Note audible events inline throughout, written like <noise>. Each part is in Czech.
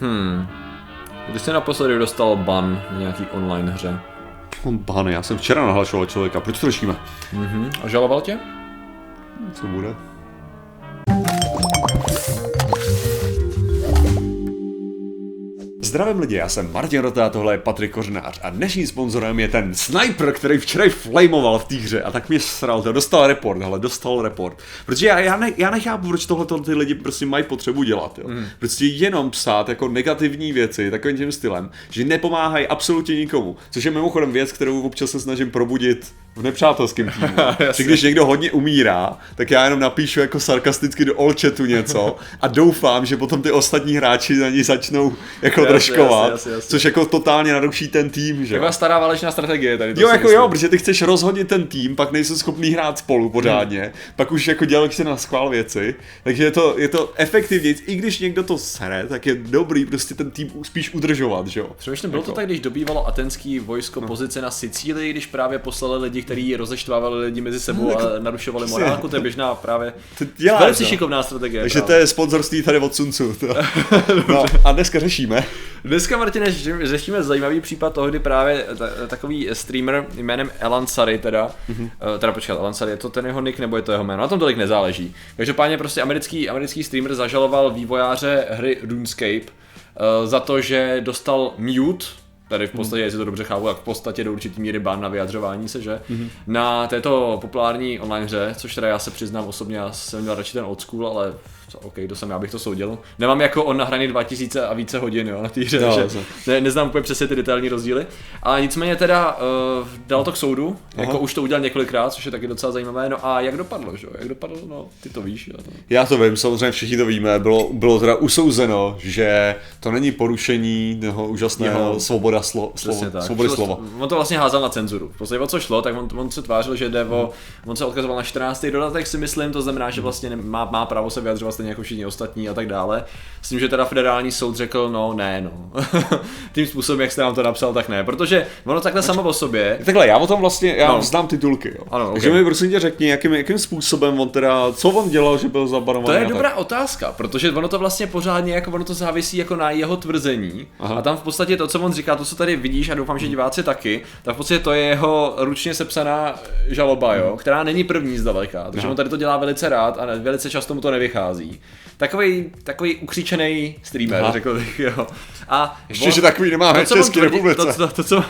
Hmm. Kdy jsi naposledy dostal ban na nějaký online hře? Bany, já jsem včera nahlašoval člověka, proč to řešíme? Mhm. A žaloval tě? Co bude? Zdravím lidi, já jsem Martin Rota, tohle je Patrik Kořenář a dnešním sponzorem je ten sniper, který včera flamoval v té hře a tak mě sral, to dostal report, ale dostal report. Protože já, já, ne, já nechápu, proč tohle ty lidi prostě mají potřebu dělat, jo. Mm. Prostě jenom psát jako negativní věci takovým tím stylem, že nepomáhají absolutně nikomu, což je mimochodem věc, kterou občas se snažím probudit v nepřátelském <laughs> týmu. že když někdo hodně umírá, tak já jenom napíšu jako sarkasticky do chatu něco a doufám, že potom ty ostatní hráči na ní začnou jako držkovat, což jako totálně naruší ten tým, že? Taková stará válečná strategie tady. To jo, jako myslím. jo, protože ty chceš rozhodit ten tým, pak nejsou schopný hrát spolu pořádně, hmm. pak už jako dělají se na schvál věci, takže je to, je to efektivně, i když někdo to sere, tak je dobrý prostě ten tým spíš udržovat, že jo? Přemýšlím, bylo jako. to tak, když dobývalo atenský vojsko no. pozice na Sicílii, když právě poslali lidi, kteří rozeštvávali lidi mezi sebou a <laughs> narušovali morálku, to je běžná právě velice šikovná strategie. Takže to je sponzorství tady od Suncu. <laughs> no, a dneska řešíme. Dneska, Martine, řešíme zajímavý případ toho, kdy právě takový streamer jménem Elan Sary, teda, mm-hmm. teda počkat, Elan Sary, je to ten jeho nick nebo je to jeho jméno? Na tom tolik nezáleží. Každopádně prostě americký, americký streamer zažaloval vývojáře hry RuneScape uh, za to, že dostal mute, tady v podstatě, mm. jestli to dobře chápu, tak v podstatě do určitý míry ban na vyjadřování se, že? Mm-hmm. Na této populární online hře, což teda já se přiznám osobně, já jsem měl radši ten old school, ale OK, to jsem já bych to soudil. Nemám jako on nahraný 2000 a více hodin jo, na té hře, no, že ne, neznám úplně přesně ty detailní rozdíly. A nicméně teda uh, dal to k soudu, Aha. jako už to udělal několikrát, což je taky docela zajímavé. No a jak dopadlo, že? Jak dopadlo, no, ty to víš. Já to... já to vím, samozřejmě všichni to víme. Bylo, bylo teda usouzeno, že to není porušení toho úžasného Jeho, svoboda slo, slovo, tak. svobody slova. On to vlastně házal na cenzuru. V podstatě o co šlo, tak on, on se tvářil, že jde o, on se odkazoval na 14. dodatek, si myslím, to znamená, že vlastně má, má právo se vyjadřovat stejně jako všichni ostatní a tak dále. S tím, že teda federální soud řekl, no ne, no. <laughs> tím způsobem, jak jste nám to napsal, tak ne, protože ono takhle samo o sobě. Takhle, já o tom vlastně, já no. znám titulky, jo. Ano, okay. Takže mi prosím tě řekni, jakým, jakým způsobem on teda, co on dělal, že byl zabarovaný. To je dobrá tak... otázka, protože ono to vlastně pořádně, jako ono to závisí jako na jeho tvrzení. Aha. A tam v podstatě to, co on říká, to, co tady vidíš, a doufám, že diváci taky, tak v podstatě to je jeho ručně sepsaná žaloba, jo, která není první zdaleka. Takže Aha. on tady to dělá velice rád a velice často mu to nevychází. Takový, takový ukřičený streamer, Aha. řekl bych, jo. A Ještě, on, že takový nemáme v České republice. To, to, to, co,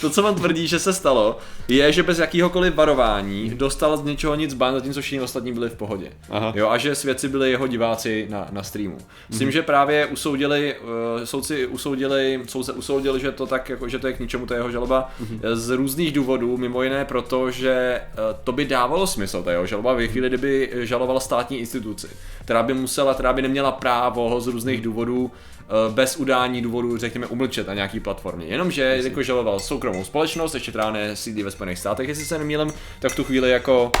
to, co on tvrdí, že se stalo, je, že bez jakýhokoliv varování dostal z něčeho nic ban, zatímco všichni ostatní byli v pohodě. Aha. Jo, a že svědci byli jeho diváci na, na streamu. S tím, mm. že právě usoudili, uh, soudci usoudili, soudce usoudili, že to tak, jako, že to je k ničemu, to je jeho žaloba, mm. z různých důvodů, mimo jiné proto, že uh, to by dávalo smysl, ta jeho žaloba, ve chvíli, kdyby žalovala státní instituci, která by musela, která by neměla právo ho z různých důvodů Eh, bez udání důvodu, řekněme, umlčet na nějaký platformě. Jenomže jako žaloval soukromou společnost, ještě která sídlí ve Spojených státech, jestli se nemýlím, tak v tu chvíli jako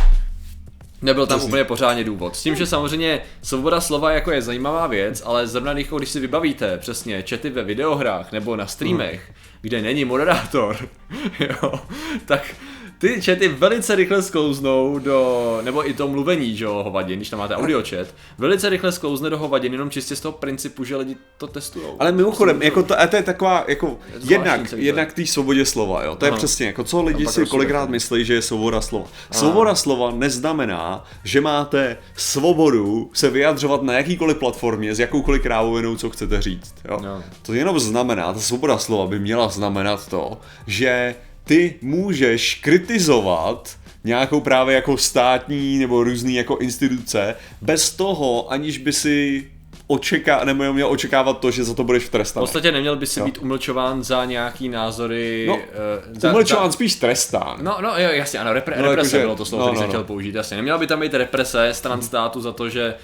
Nebyl tam úplně pořádně důvod. S tím, že samozřejmě svoboda slova jako je zajímavá věc, ale zrovna jako když si vybavíte přesně čety ve videohrách nebo na streamech, hmm. kde není moderátor, <laughs> jo, tak ty chaty velice rychle sklouznou do, nebo i to mluvení, že jo, hovadin, když tam máte audio chat, velice rychle sklouzne do hovadin, jenom čistě z toho principu, že lidi to testují. Ale mimochodem, jako to, to je taková, jako je jednak, jednak té svobodě slova, jo, to Aha. je přesně, jako co lidi si kolikrát myslí, že je svoboda slova. Aha. Svoboda slova neznamená, že máte svobodu se vyjadřovat na jakýkoliv platformě s jakoukoliv krávovinou, co chcete říct, jo. No. To jenom znamená, ta svoboda slova by měla znamenat to, že ty můžeš kritizovat nějakou právě jako státní nebo různý jako instituce bez toho, aniž by si očeká, nebo měl očekávat to, že za to budeš trestán. V podstatě neměl by si jo. být umlčován za nějaký názory. No, uh, za, umlčován za... spíš trestán. No, no, jo, jasně, ano, repre, no, represe jako, bylo to slovo, no, který no, jsem no. chtěl použít, jasně. Neměla by tam být represe stran státu za to, že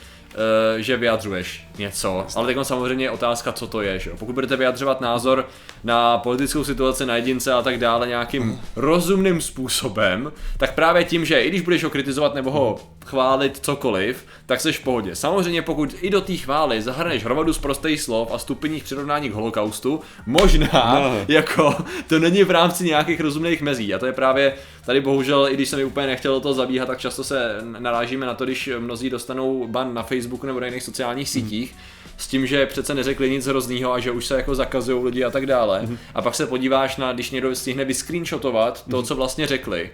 že vyjadřuješ něco. Ale teď samozřejmě je otázka, co to je. Že? Pokud budete vyjadřovat názor na politickou situaci, na jedince a tak dále nějakým mm. rozumným způsobem, tak právě tím, že i když budeš ho kritizovat nebo ho chválit cokoliv, tak seš v pohodě. Samozřejmě pokud i do té chvály zahrneš hromadu z prostých slov a stupních přirovnání k holokaustu, možná no. jako to není v rámci nějakých rozumných mezí. A to je právě tady bohužel, i když jsem mi úplně nechtěl to zabíhat, tak často se narážíme na to, když mnozí dostanou ban na Facebooku nebo na jiných sociálních sítích, s tím, že přece neřekli nic hroznýho a že už se jako zakazují lidi a tak dále. Mm-hmm. A pak se podíváš na, když někdo stihne vyscreenshotovat to, mm-hmm. co vlastně řekli,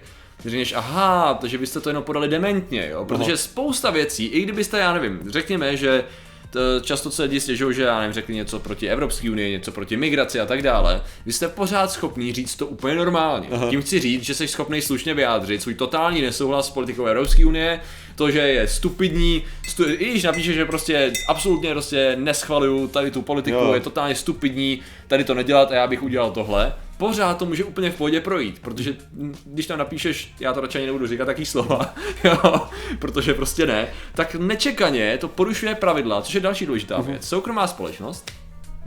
řekneš, aha, takže byste to jenom podali dementně, jo? protože no. spousta věcí, i kdybyste, já nevím, řekněme, že často se lidi stěžují, že já nevím, řekli něco proti Evropské unii, něco proti migraci a tak dále. Vy jste pořád schopný říct to úplně normálně. Aha. Tím chci říct, že jsi schopný slušně vyjádřit svůj totální nesouhlas s politikou Evropské unie, to, že je stupidní, stu, i když napíše, že prostě absolutně prostě neschvaluju tady tu politiku, jo. je totálně stupidní, tady to nedělat a já bych udělal tohle, pořád to může úplně v pohodě projít, protože když tam napíšeš, já to radši nebudu říkat taký slova, <laughs> jo, protože prostě ne, tak nečekaně to porušuje pravidla, což je další důležitá mm-hmm. věc. Soukromá společnost,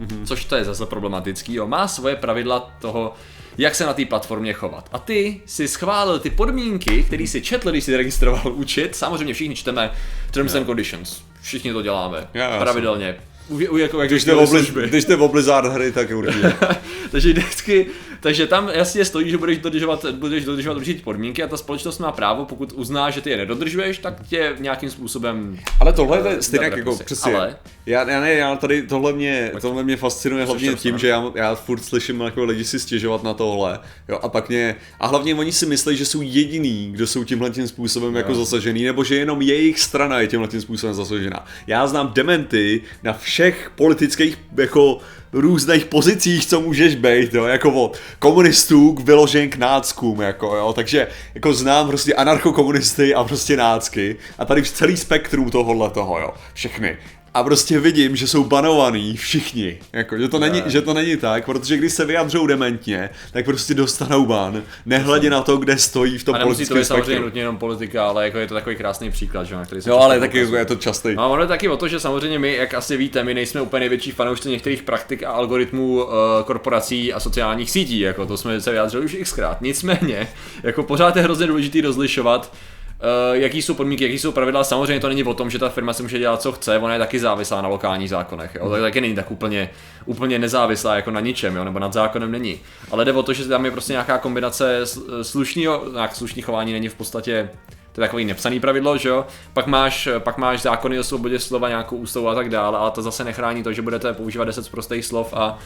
mm-hmm. což to je zase problematický, jo, má svoje pravidla toho, jak se na té platformě chovat. A ty si schválil ty podmínky, které si četl, když si registroval účet. Samozřejmě všichni čteme Terms yeah. and Conditions. Všichni to děláme. Yeah, pravidelně. U, u, jako, jak když, jde obli, když jde v Blizzard hry, tak určitě. <laughs> takže vždycky, takže tam jasně stojí, že budeš dodržovat, budeš dodržovat určitě podmínky a ta společnost má právo, pokud uzná, že ty je nedodržuješ, tak tě nějakým způsobem. Ale tohle je stejně jako přesně. Ale... Já, já, ne, já tady tohle mě, tohle mě fascinuje hlavně tím, že já, já furt slyším jako lidi si stěžovat na tohle. Jo, a pak mě, a hlavně oni si myslí, že jsou jediný, kdo jsou tímhle tím způsobem jako jo. jako zasažený, nebo že jenom jejich strana je tímhle tím způsobem zasažená. Já znám dementy na všech politických jako různých pozicích, co můžeš být, jo, jako od komunistů k vyložen k náckům, jako, jo, takže jako znám prostě anarchokomunisty a prostě nácky a tady v celý spektrum tohohle toho, jo, všechny a prostě vidím, že jsou banovaný všichni. Jako, že, to není, že to není tak, protože když se vyjadřou dementně, tak prostě dostanou ban, nehledě na to, kde stojí v tom a politickém to je samozřejmě nutně jenom politika, ale jako je to takový krásný příklad, že, na který se Jo, ale taky je to častý. No, ono je taky o to, že samozřejmě my, jak asi víte, my nejsme úplně největší fanoušci některých praktik a algoritmů uh, korporací a sociálních sítí, jako to jsme se vyjádřili už xkrát. Nicméně, jako pořád je hrozně důležité rozlišovat, jaký jsou podmínky, jaký jsou pravidla. Samozřejmě to není o tom, že ta firma si může dělat, co chce, ona je taky závislá na lokálních zákonech. Jo? Tak taky není tak úplně, úplně nezávislá jako na ničem, jo? nebo nad zákonem není. Ale jde o to, že tam je prostě nějaká kombinace slušného, nějak slušný chování není v podstatě to je takový nepsaný pravidlo, že jo? Pak máš, pak máš zákony o svobodě slova, nějakou ústavu a tak dále, ale to zase nechrání to, že budete používat 10 prostých slov a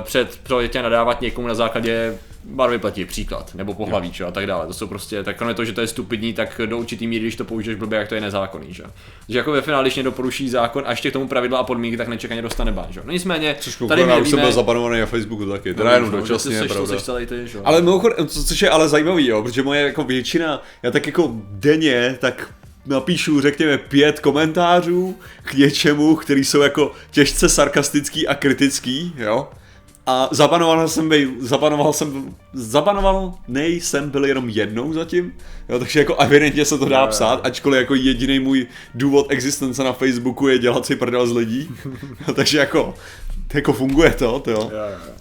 před tě nadávat někomu na základě barvy platí, příklad, nebo pohlaví, a tak dále. To jsou prostě, tak kromě toho, že to je stupidní, tak do určitý míry, když to použiješ blbě, jak to je nezákonný, že? Takže jako ve finále, když někdo poruší zákon a ještě k tomu pravidla a podmínky, tak nečekaně dostane ban, že? No nicméně, což tady my nevíme... jsem byl zabanovaný na Facebooku taky, teda no, jenom no, dočasně, jsi, pravda. Celý ty, že? Ale mimochodem, což je ale zajímavý, jo, protože moje jako většina, já tak jako denně, tak napíšu, řekněme, pět komentářů k něčemu, který jsou jako těžce sarkastický a kritický, jo a zabanoval jsem, byl, zabanoval jsem, zabanoval nejsem byl jenom jednou zatím, jo, takže jako evidentně se to dá psát, ačkoliv jako jediný můj důvod existence na Facebooku je dělat si prdel z lidí, <laughs> jo, takže jako, jako funguje to, to jo.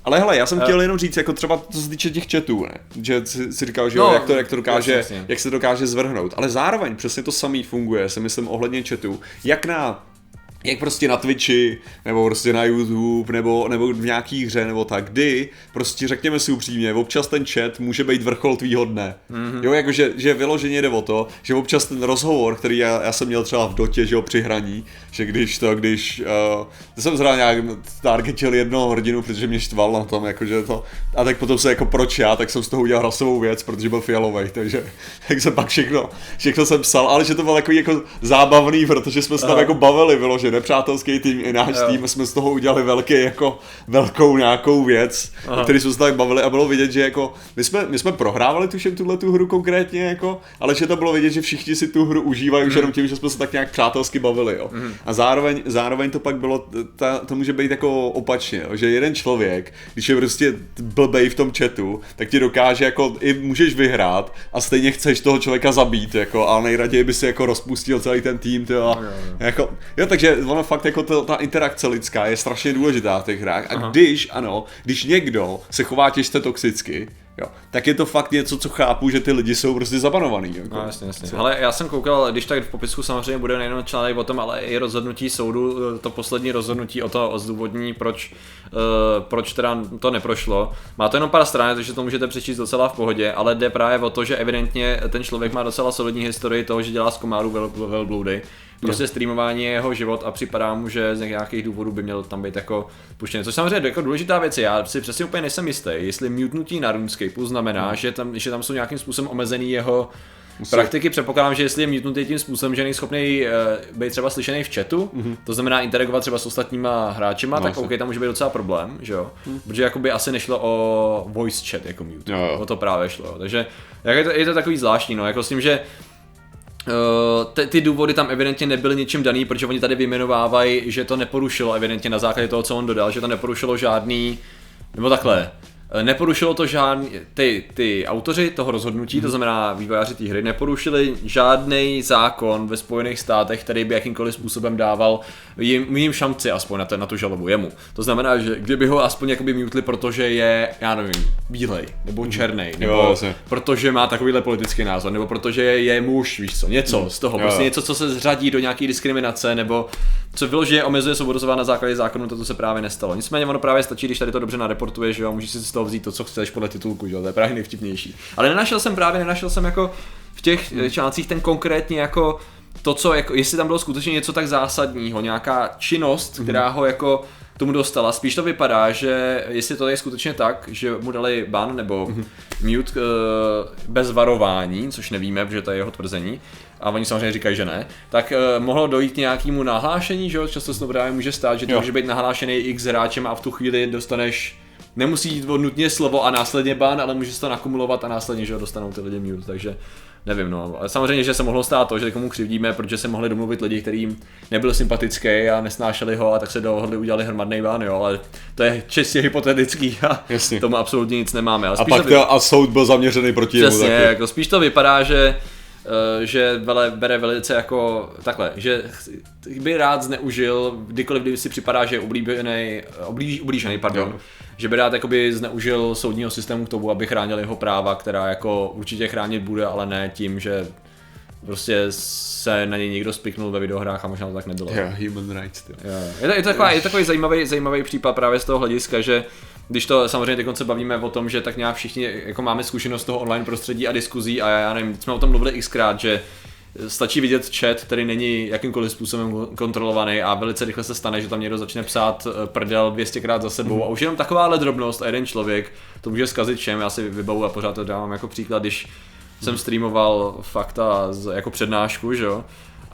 Ale hele, já jsem chtěl jenom říct, jako třeba co se týče těch chatů, ne? že si, si říkal, že no, jo, jak to, jak to dokáže, jasně. jak se dokáže zvrhnout, ale zároveň přesně to samý funguje, si myslím ohledně chatu, jak na jak prostě na Twitchi, nebo prostě na YouTube, nebo, nebo v nějaký hře, nebo tak, kdy prostě řekněme si upřímně, občas ten chat může být vrchol tvýho dne. Mm-hmm. Jo, jakože že vyloženě jde o to, že občas ten rozhovor, který já, já jsem měl třeba v dotě, že jo, při hraní, že když to, když, uh, jsem zrovna nějak targetil jednoho hrdinu, protože mě štval na tom, jakože to, a tak potom se jako proč já, tak jsem z toho udělal hlasovou věc, protože byl fialový, takže <laughs> tak jsem pak všechno, všechno jsem psal, ale že to bylo takový jako zábavný, protože jsme se tam jako bavili vyloženě nepřátelský tým i náš jo. tým, jsme z toho udělali velký, jako velkou nějakou věc, Aha. o který jsme se tak bavili a bylo vidět, že jako my jsme, my jsme prohrávali tuším tuhle tu hru konkrétně, jako, ale že to bylo vidět, že všichni si tu hru užívají mm. už mhm. jenom tím, že jsme se tak nějak přátelsky bavili. Jo. Mm. A zároveň, zároveň to pak bylo, ta, to může být jako opačně, jo, že jeden člověk, když je prostě blbej v tom chatu, tak ti dokáže jako i můžeš vyhrát a stejně chceš toho člověka zabít, jako, a nejraději by si jako rozpustil celý ten tým, jo, a, jako, jo, takže ono fakt jako to, ta interakce lidská je strašně důležitá v těch hrách. A Aha. když, ano, když někdo se chová těžce toxicky, Jo. Tak je to fakt něco, co chápu, že ty lidi jsou prostě zabanovaný. Jako. No, jasně, jasně. Ale já jsem koukal, když tak v popisku samozřejmě bude nejenom článek o tom, ale i rozhodnutí soudu, to poslední rozhodnutí o to o zdůvodní, proč, uh, proč teda to neprošlo. Má to jenom pár stran, takže to můžete přečíst docela v pohodě, ale jde právě o to, že evidentně ten člověk má docela solidní historii toho, že dělá z komáru velbloudy. Vel, Prostě streamování je jeho život a připadá mu, že z nějakých důvodů by měl tam být jako puštěný. Což samozřejmě jako důležitá věc je, já si přesně úplně nejsem jistý, jestli mutenutí na RuneScape znamená, No. že, tam, že tam jsou nějakým způsobem omezený jeho Praktiky předpokládám, že jestli je mutnutý tím způsobem, že není schopný uh, být třeba slyšený v chatu, mm-hmm. to znamená interagovat třeba s ostatníma hráčima, No, tak asi. OK, tam může být docela problém, že jo? Mm. Protože jakoby asi nešlo o voice chat jako mute, Jo, jo. o to právě šlo, takže jak je, to, je to takový zvláštní, no, jako s tím, že ty, ty důvody tam evidentně nebyly ničím daný, protože oni tady vyjmenovávají, že to neporušilo evidentně na základě toho, co on dodal, že to neporušilo žádný, nebo takhle, eh, neporušilo to žádný, ty, ty autoři toho rozhodnutí, to znamená vývojáři té hry, neporušili žádný zákon ve Spojených státech, který by jakýmkoliv způsobem dával jim, jim šanci aspoň na, ten, na tu žalobu jemu. To znamená, že kdyby ho aspoň jakoby mutli, protože je, já nevím, bílej, nebo černý, nebo Jo, protože má takovýhle politický názor, nebo protože je, je muž, víš co, něco z toho, Jo, prostě něco, co se zřadí do nějaké diskriminace, nebo co vyloženě omezuje svobodu na základě zákonu, to se právě nestalo. Nicméně ono právě stačí, když tady to dobře nareportuješ, že jo, můžeš si z toho vzít to, co chceš podle titulku, že jo, to je právě nejvtipnější. Ale nenašel jsem právě, nenašel jsem jako v těch hmm. článcích ten konkrétně jako to, co, jako, jestli tam bylo skutečně něco tak zásadního, nějaká činnost, která ho jako tomu dostala. Spíš to vypadá, že jestli to je skutečně tak, že mu dali ban nebo mute uh, bez varování, což nevíme, protože to je jeho tvrzení, a oni samozřejmě říkají, že ne, tak uh, mohlo dojít k nějakému nahlášení, že jo, často se to právě může stát, že to Jo. může být nahlášený x hráčem a v tu chvíli dostaneš Nemusí jít o nutně slovo a následně ban, ale může se to nakumulovat a následně, že ho dostanou ty lidi mute, takže nevím, no. Ale samozřejmě, že se mohlo stát to, že komu křivdíme, protože se mohli domluvit lidi, kterým nebyl sympatický a nesnášeli ho a tak se dohodli, udělali hromadný ban, jo, ale to je čistě hypotetický a Jasně. tomu absolutně nic nemáme. A spíš pak to a soud byl zaměřený proti Přesně, taky. jako spíš to vypadá, že že vele, bere velice jako takhle, že by rád zneužil, kdykoliv kdyby si připadá, že je oblíbený, oblíž, ublížený, pardon, Jo. že by rád jakoby zneužil soudního systému k tomu, aby chránil jeho práva, která jako určitě chránit bude, ale ne tím, že prostě se na něj někdo spiknul ve videohrách a možná to tak nebylo. Yeah, human rights. Jo. Je, to, je, to taková, je to takový zajímavý, zajímavý případ právě z toho hlediska, že když to samozřejmě teď se bavíme o tom, že tak nějak všichni jako máme zkušenost toho online prostředí a diskuzí a já nevím, jsme o tom mluvili xkrát, že stačí vidět chat, který není jakýmkoliv způsobem kontrolovaný a velice rychle se stane, že tam někdo začne psát eh, prdel 200krát za sebou a už jenom takováhle drobnost a jeden člověk to může zkazit všem, já si vybavu a pořád to dávám jako příklad, když jsem streamoval fakta z, jako přednášku, že jo,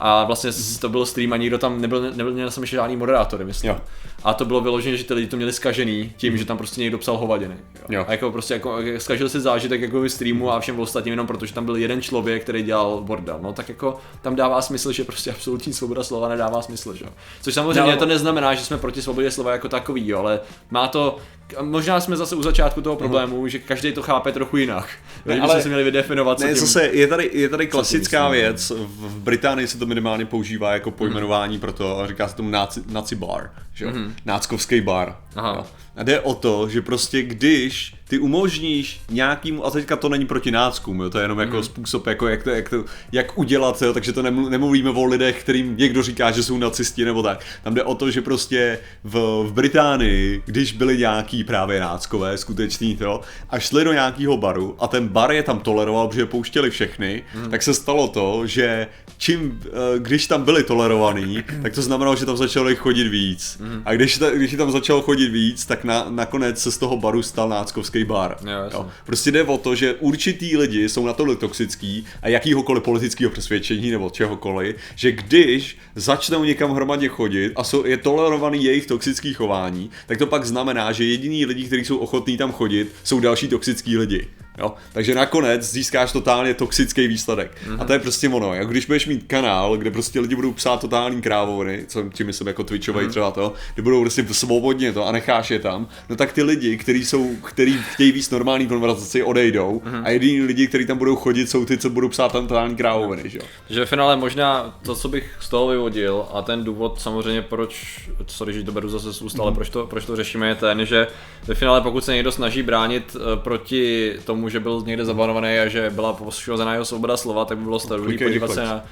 a vlastně s- to byl stream a nikdo tam nebyl, nebyl měl jsem ještě žádný moderátory, myslím. Jo. A to bylo vyložené, že ty lidi to měli skažený tím, že tam prostě někdo psal hovadiny. Jo. Jo. A jako prostě jako skažil si zážitek jako ve streamu a všem ostatním jenom protože tam byl jeden člověk, který dělal bordel. No tak jako tam dává smysl, že prostě absolutní svoboda slova nedává smysl, že jo. Což samozřejmě No. to neznamená, že jsme proti svobodě slova jako takový, jo, ale má to Možná jsme zase u začátku toho problému, že každý to chápe trochu jinak. Ne, ale- si měli vydefinovat, co Ne, tím... zase je tady, je tady klasická myslím, věc, v Británii se to minimálně používá jako pojmenování pro to, a říká se tomu nazi, nazi bar, že jo? Náckovský bar. Aha. Jo. A jde o to, že prostě když ty umožníš nějakýmu, a teďka to není proti náckům, jo, to je jenom jako způsob, jako jak, to, jak, to, jak udělat, jo, takže to nemlu- nemluvíme o lidech, kterým někdo říká, že jsou nacisti nebo tak. Tam jde o to, že prostě v, v Británii, když byli nějaký právě náckové, skutečný to, a šli do nějakého baru a ten bar je tam toleroval, protože je pouštěli všechny, tak se stalo to, že čím, eh, když tam byli tolerovaný, tak to znamenalo, že tam začali chodit víc. A když, ta, když tam začal chodit víc, tak na, nakonec se z toho baru stal náckovský bar. Jo, jasně. Prostě jde o to, že určitý lidi jsou natolik toxický a jakýhokoliv politického přesvědčení nebo čehokoliv, že když začnou někam hromadně chodit a jsou, je tolerovaný jejich toxický chování, tak to pak znamená, že jediní lidi, kteří jsou ochotní tam chodit, jsou další toxický lidi. Jo? Takže nakonec získáš totálně toxický výsledek. Mm-hmm. A to je prostě ono. Jako když budeš mít kanál, kde prostě lidi budou psát totální krávoviny, co tím myslím jako Twitchovej mm-hmm. třeba to, kde budou prostě svobodně to a necháš je tam, no tak ty lidi, kteří jsou, který chtějí víc normální konverzaci, odejdou mm-hmm. a jediní lidi, kteří tam budou chodit, jsou ty, co budou psát tam totální krávoviny, že jo. Že ve finále možná to, co bych z toho vyvodil, a ten důvod samozřejmě, proč, sorry, že to beru zase z úst, ale proč to, proč to řešíme, je ten, že ve finále pokud se někdo snaží bránit eh, proti tomu, tomu, že byl někde zabanovaný a že byla poškozená jeho svoboda slova, tak by bylo Klikej, podívat se na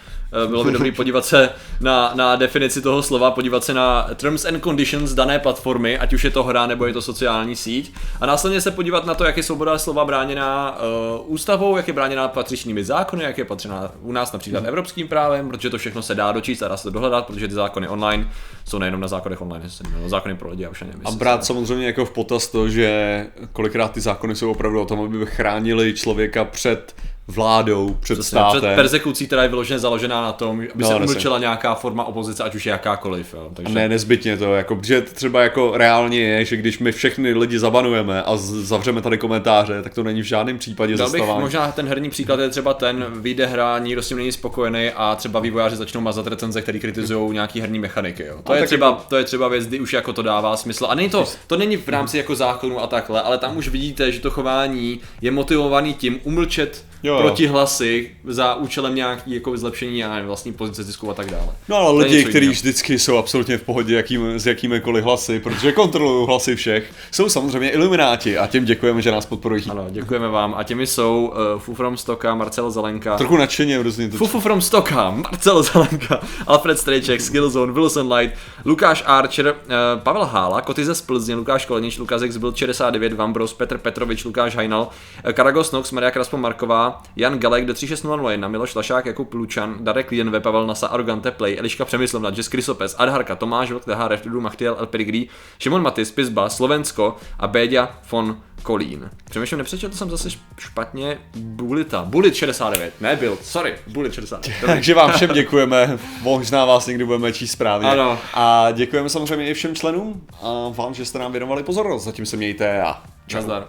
bylo by dobrý podívat se na, na definici toho slova, podívat se na terms and conditions dané platformy, ať už je to hra nebo je to sociální síť, a následně se podívat na to, jak je svoboda slova bráněná uh, ústavou, jak je bráněná patřičnými zákony, jak je patřená u nás například evropským právem, protože to všechno se dá dočíst a dá se to dohledat, protože ty zákony online jsou nejenom na zákonech online, jsou zákony pro lidi a už nevím, A brát samozřejmě jako v potaz to, že kolikrát ty zákony jsou opravdu o tom, aby chránili člověka před vládou, před Přesně, státem. před persekucí, která je vyloženě založená na tom, aby No, se umlčela nějaká forma opozice, ať už je jakákoliv. Jo. Takže... Ne, nezbytně to, jako, protože třeba jako reálně je, že když my všechny lidi zabanujeme a zavřeme tady komentáře, tak to není v žádném případě Dal bych zastavání. možná ten herní příklad je třeba ten, vyjde hra, nikdo s tím není spokojený a třeba vývojáři začnou mazat recenze, které kritizují nějaký herní mechaniky. Jo. To, A je třeba, jako- to je třeba věc, kdy už jako to dává smysl. A není to, to není v rámci jako zákonu a takhle, ale tam už vidíte, že to chování je motivovaný tím umlčet Jo, jo. protihlasy za účelem nějaký jako zlepšení já nevím, vlastní pozice zisku a tak dále. No ale To lidi, kteří vždycky jsou absolutně v pohodě jakým, s jakýmikoliv hlasy, protože kontrolují hlasy všech, jsou samozřejmě ilumináti a těm děkujeme, že nás podporují. Ano, děkujeme vám. A těmi jsou uh, Fu from Stocka, Marcel Zelenka. Trochu nadšeně hrozně to Fufu from Stocka, Marcel Zelenka, Alfred Strejček, Skillzone, Wilson Light, Lukáš Archer, eh, Pavel Hála, Koty z Plzně, Lukáš Kolenič, Lukáš X byl 69, Vambros, Petr Petrovič, Lukáš Hajnal, eh, Karagos Nox, Maria Kraspo Marková, Jan Galek do 36001, Miloš Lašák, Jakub Lučan, Darek Lienve, Pavel Nasa, Arrogante Play, Eliška Přemyslovna, Jess Krysopes, Adharka, Tomáš Vlk, TH, Reftudu, Machtiel, El Pedigree, Šimon Matis, Pizba, Slovensko a Béďa von Kolín. Přemýšlím, nepřečetl jsem zase špatně Bulita. Bulit 69, ne byl, sorry, Bulit 69. Dobrý. Takže vám všem děkujeme, možná vás někdy budeme číst správně. Ano. A děkujeme samozřejmě i všem členům a vám, že jste nám věnovali pozornost. Zatím se mějte a čau. Nazdar.